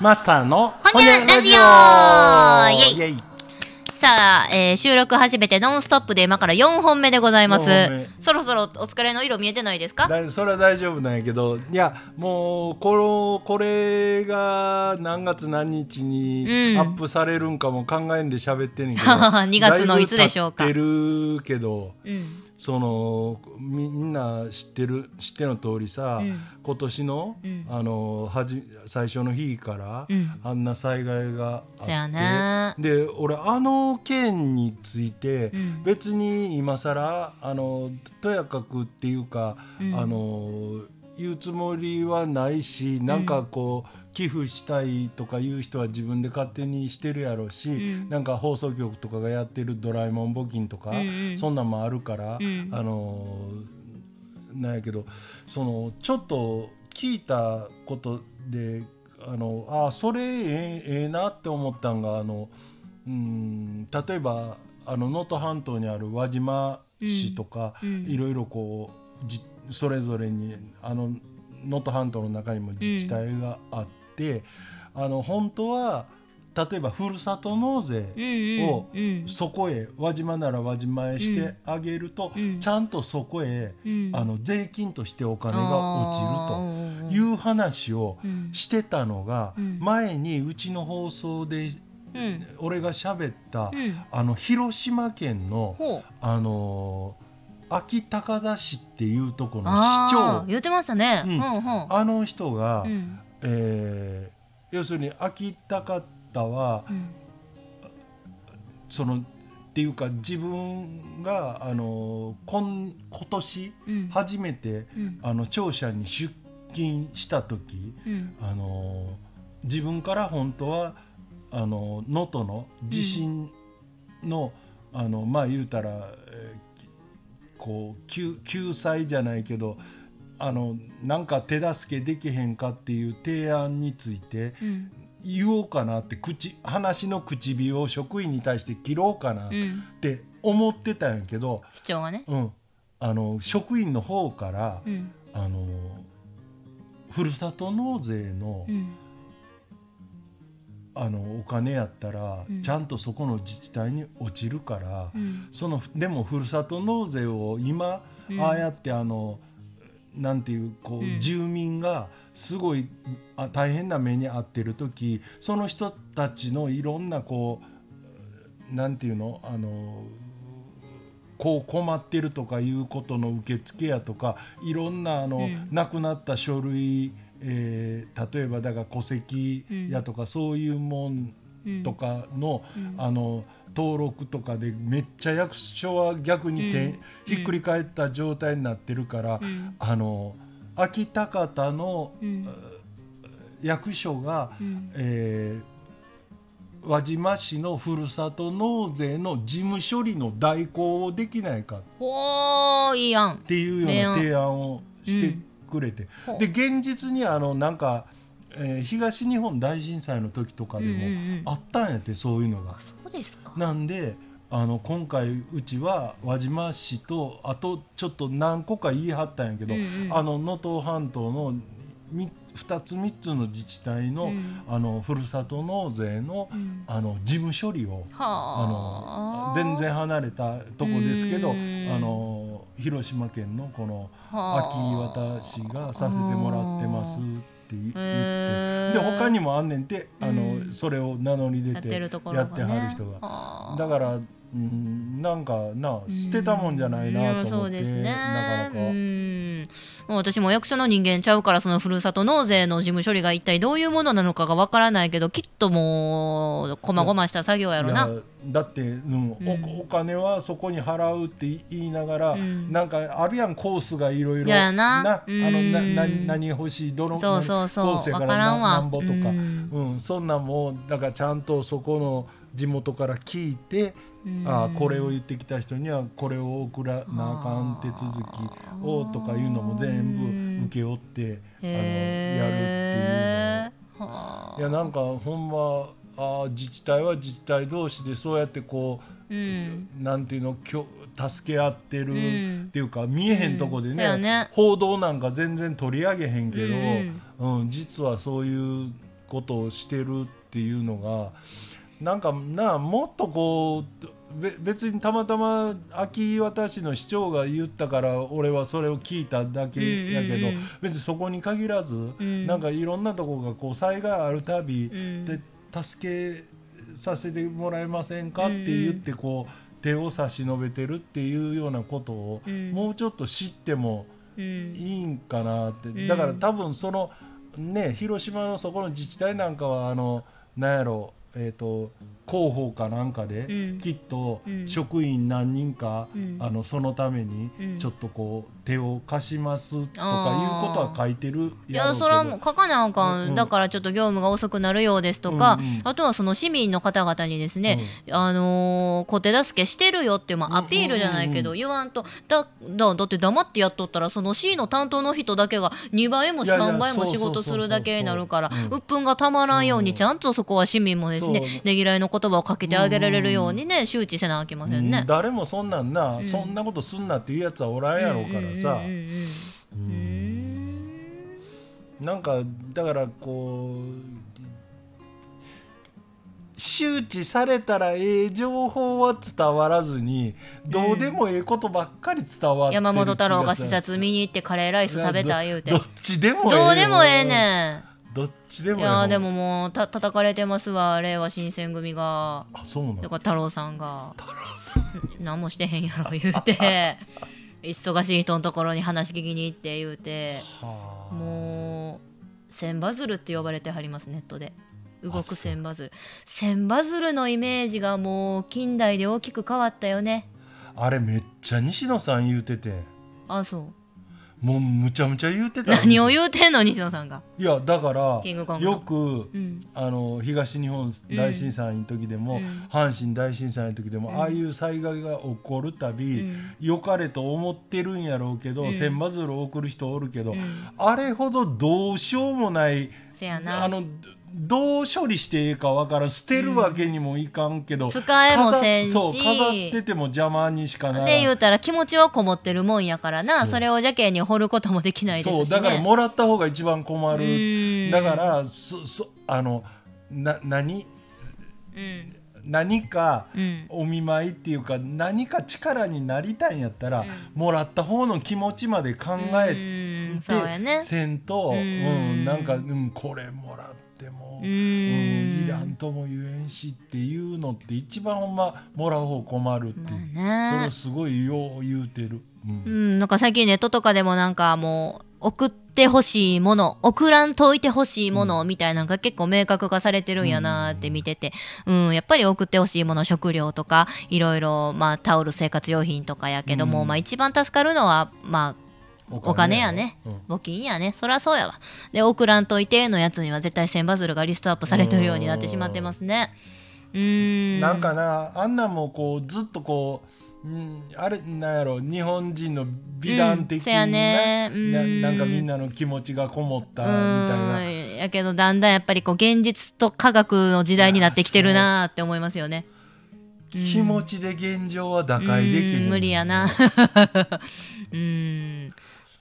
マスターのほにゃラジオ。イェイ。さあ、えー収録始めてノンストップで今から4本目でございます。そろそろお疲れの色見えてないですか？だそれは大丈夫なんやけどいやもうこのこれが何月何日にうん。アップされるんかも考えんで喋ってんねんけど。2月のいつでしょうか。てるけど。うん。そのみんな知ってる知っての通りさ、うん。今年の,、うん。あのはじ最初の日から、うん。ああんな災害があっねてで俺あの件について、うん。別に今更あのとやかくっていうか、うん。あの言うつもりはないしなんかこう、寄付したいとかいう人は自分で勝手にしてるやろうし、ん。なんか放送局とかがやってる「ドラえもん募金」とか、うんうん。そんなんもあるから、うんあのなんやけどそのちょっと聞いたことであのあそれええええなって思ったんがあのうん例えばあの能登半島にある輪島市とか、うんうん。いろいろこうじそれぞれにあの能登半島の中にも自治体があって、あの本当は例えばふるさと納税うんをそこへ輪島なら輪島へしてあげると、うん。ちゃんとそこへ、うん。あの税金としてお金が落ちるとるいう話をうん。してたのが、うん。前にうちの放送でうん。俺が喋った、うん。あの広島県のあのー秋高田市っていうところのあ市長。ー言ってましたね。あの人が、うんえー要するに秋高田はうん。そのっていうか自分があの今今年うん。初めて、うん。あの庁舎に出勤した時うん。あの自分から本当はあの能登の地震の、あのまあ言うたら、えーきこう救救済じゃないけどあのなんか手助けできへんかっていう提案についてうん。言おうかなって口話の口火を職員に対して切ろうかなっうん。て思ってたんやけど、市長がね。うん、あの職員の方から、うん。あのふるさと納税の,、うん。あのお金やったら、うん。ちゃんとそこの自治体に落ちるから、うん。そのでもふるさと納税を今、うん。ああやってあのなんていうこう、うん。住民がすごいあ大変な目に遭ってる時その人たちのいろんなこうなんていうのあのこう困ってるとかいうことの受付やとかいろんなあの、うん。亡くなった書類、えー例えばだから戸籍やとか、そういうもんうんとかの,、うん。あの登録とかでめっちゃ役所は逆にて、うん。ひっくり返った状態になってるから、うん。あの秋高田のうん。役所が、うん。えー輪島市のふるさと納税の事務処理の代行をできないかほーいいやんっていうような提案をしてくれて、うん。で現実にあのなんか、えー東日本大震災の時とかでもあったんやってそういうのが。そうですか。なんであの今回うちは輪島市とあとちょっと何個か言い張ったんやけど、うんうん。あの能登半島のみ2つ3つの自治体の,、うん。あのふるさと納税の,、うん。あの事務処理をはあ。あの全然離れたとこですけどうんあの広島県のこのは秋あ渡しがさせてもらってますって言って。へー。で他にもあんねんてあの、うん。それを名乗り出てやってはる人が。はあだから、うん、なんかな捨てたもんじゃないなと思って、うんそうですね。なかなか、うん。もう私も役所の人間ちゃうからそのふるさと納税の事務処理が一体どういうものなのかがわからないけどきっともうこまごました作業やろな。だって、うんおお金はそこに払うって言いながら、うん。なんかあるやんコースがいろいろいやな。あうんのなな何欲しいどのそうそうそう。コースやからわからんぼとか、ううんんそんなんもだからちゃんとそこの地元から聞いて、うん。ああこれを言ってきた人にはこれを送らなあかん手続きをとかいうのも全部請け負ってあのやるっていうの。いやなんかほんまあー自治体は自治体同士でそうやってこうん。うなんていうのきょ助け合ってるうん。っていうか見えへんとこでうん。ね,、そうやね。報道なんか全然取り上げへんけど、ううん実はそういうことをしてるっていうのがなんかなもっとこうべ別にたまたま秋渡しの市長が言ったから俺はそれを聞いただけやけど、別にそこに限らず、ん。なんかいろんなとこがこう災害あるたび、うんで助けさせてもらえませんかって言ってこう手を差し伸べてるっていうようなことを、うん。もうちょっと知ってもうん。いいんかなって、ん。だから多分そのね広島のそこの自治体なんかはあのなんやろえー、と広報かなんかで、うん。きっとうん。職員何人か、うん。あのそのためにうん。ちょっとこう手を貸しますとかいうことは書いてるいやそれはもう書かなあかん、うん。だからちょっと業務が遅くなるようですとか、うんうん。あとはその市民の方々にですね、あのー小手助けしてるよっていう、まあ、アピールじゃないけど、言わんとだだだって黙ってやっとったらその市の担当の人だけが2倍もいやいや3倍も仕事するだけになるからうん鬱憤がたまらんようにちゃんとそこは市民もですねそうね。ぎらいの言葉をかけてあげられるようにね周知せなあきませんね。うん。誰もそんなんな、そんなことすんなっていうやつはおらんやろうからさ、うんうんうんうんうん。なんかだからこう周知されたらええ情報は伝わらずにどうでもええことばっかり伝わってる山本太郎が視察見に行ってカレーライス食べた言うて。どどっちでもええどうでもええねんどっちでもいええやーでももうた叩かれてますわ令和新選組が。あそうなのだ。から太郎さんが。何もしてへんやろ言うて。忙しい人のところに話聞きに行って言うて。はあ。もう千羽鶴って呼ばれてはりますネットで。動く千羽鶴。千羽鶴のイメージがもう近代で大きく変わったよね。あれめっちゃ西野さん言うててあそうもうむちゃむちゃ言うてた。何を言うてんの西野さんが。いやだからよくうん。あの東日本大震災の時でも、うん。阪神大震災の時でも、うん。ああいう災害が起こるたび、うん。良かれと思ってるんやろうけど、うん。千羽鶴を送る人おるけど、うん。あれほどどうしようもないせやな。あのどう処理していいかわからん。捨てるわけにもいかんけど、使えもせんし。飾そう飾ってても邪魔にしかならん。で言うたら気持ちはこもってるもんやからな。それを邪気に掘ることもできないですしね。そうだからもらった方が一番困うるん。だからそそあのな何？うん。何かうん。お見舞いっていうか何か力になりたいんやったら、もらった方の気持ちまで考えうん。てせんと、ううんん。なんか、うん、これもらっても、ううん。んいらんとも言えんしっていうのって一番ほんまもらう方困るっていう、まあね。それをすごいよう言うてる。うん。うん。なんか最近ネットとかでもなんかもう送ってほしいもの送らんといてほしいものみたいなのが結構明確化されてるんやなって見てて、うん、やっぱり送ってほしいもの食料とかいろいろ、まあ、タオル生活用品とかやけども、うん。まあ、一番助かるのは、まあ、お金やね。うん。募金やね。そりゃそうやわ。で送らんといてのやつには絶対千羽鶴がリストアップされてるようになってしまってますね。うーん。なんかなあんなんもこうずっとこう、うん、あれなんやろ日本人の美談的うん。ね。ななうん。なんかみんなの気持ちがこもったみうたいな。やけどだんだんやっぱりこう現実と科学の時代になってきてるなーって思いますよね。気持ちで現状は打開できへうんん無理やな。うん。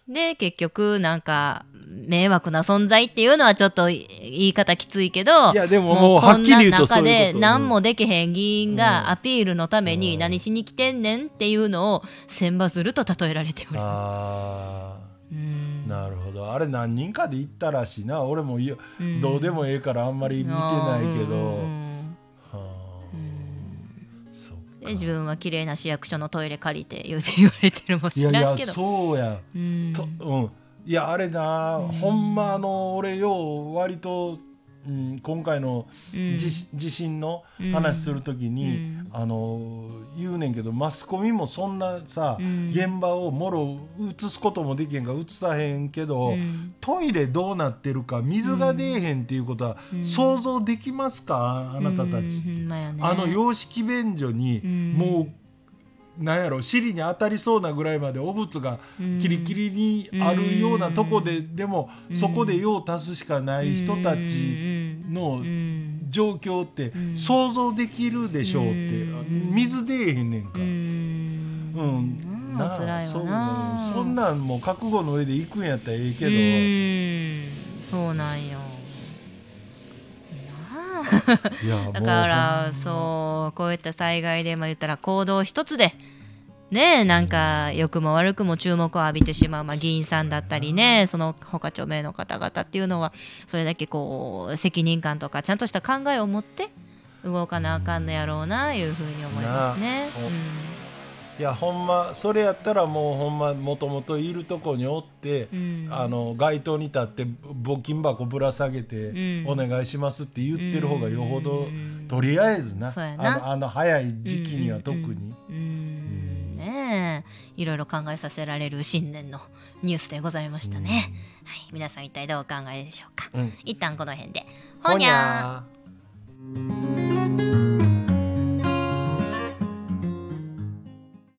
で結局なんか迷惑な存在っていうのはちょっと言い方きついけどいやでももうはっきり言うとこんな中そういうことで何もできへん議員うん。がアピールのために何しに来てんねんっていうのを千羽鶴と例えられておりまあす。うん。ーなるほど。あれ何人かで行ったらしいな。俺もいやうん。どうでもええからあんまり見てないけど、で自分は綺麗な市役所のトイレ借りて言うて言われてるもいやいや知らんけど。そうやん。うん。とうん、いやあれな、ほんまあの俺よう割と、うん、今回のうん。地,、地震の話するときに、うん。あの言うねんけどマスコミもそんなさ、うん。現場をもろ映すこともできへんから映さへんけど、うん。トイレどうなってるか水が出えへんっていうことは、うん。想像できますか？あなたたち。うん。ほんまやね。あの洋式便所に、うん。もうなんやろ尻に当たりそうなぐらいまで汚物がうん。キリキリにあるようなとこで、でもそこで用を足すしかない人たちのうん。状況ってん。想像できるでしょうって、うん。水出えへんねんか。ううん。んなあ辛いわそそんなんもう覚悟の上で行くんやったらええけど、うん。そうなんよ。だからそうこういった災害でまあ言ったら行動一つでねえなんか良くも悪くも注目を浴びてしまう、まあ、議員さんだったりねその他著名の方々っていうのはそれだけこう責任感とかちゃんとした考えを持って動かなあかんのやろうないうふうに思いますね。なあいやほんまそれやったらもうほんまもともといるとこにおって、うん。あの街頭に立って募金箱ぶら下げて、うん。お願いしますって言ってる方がよほど、うん。とりあえずなあのあの早い時期には特に。うんうんうんねえ。いろいろ考えさせられる新年のニュースでございましたね、はい、皆さん一体どうお考えでしょうか、うん。一旦この辺で。ほにゃー。ー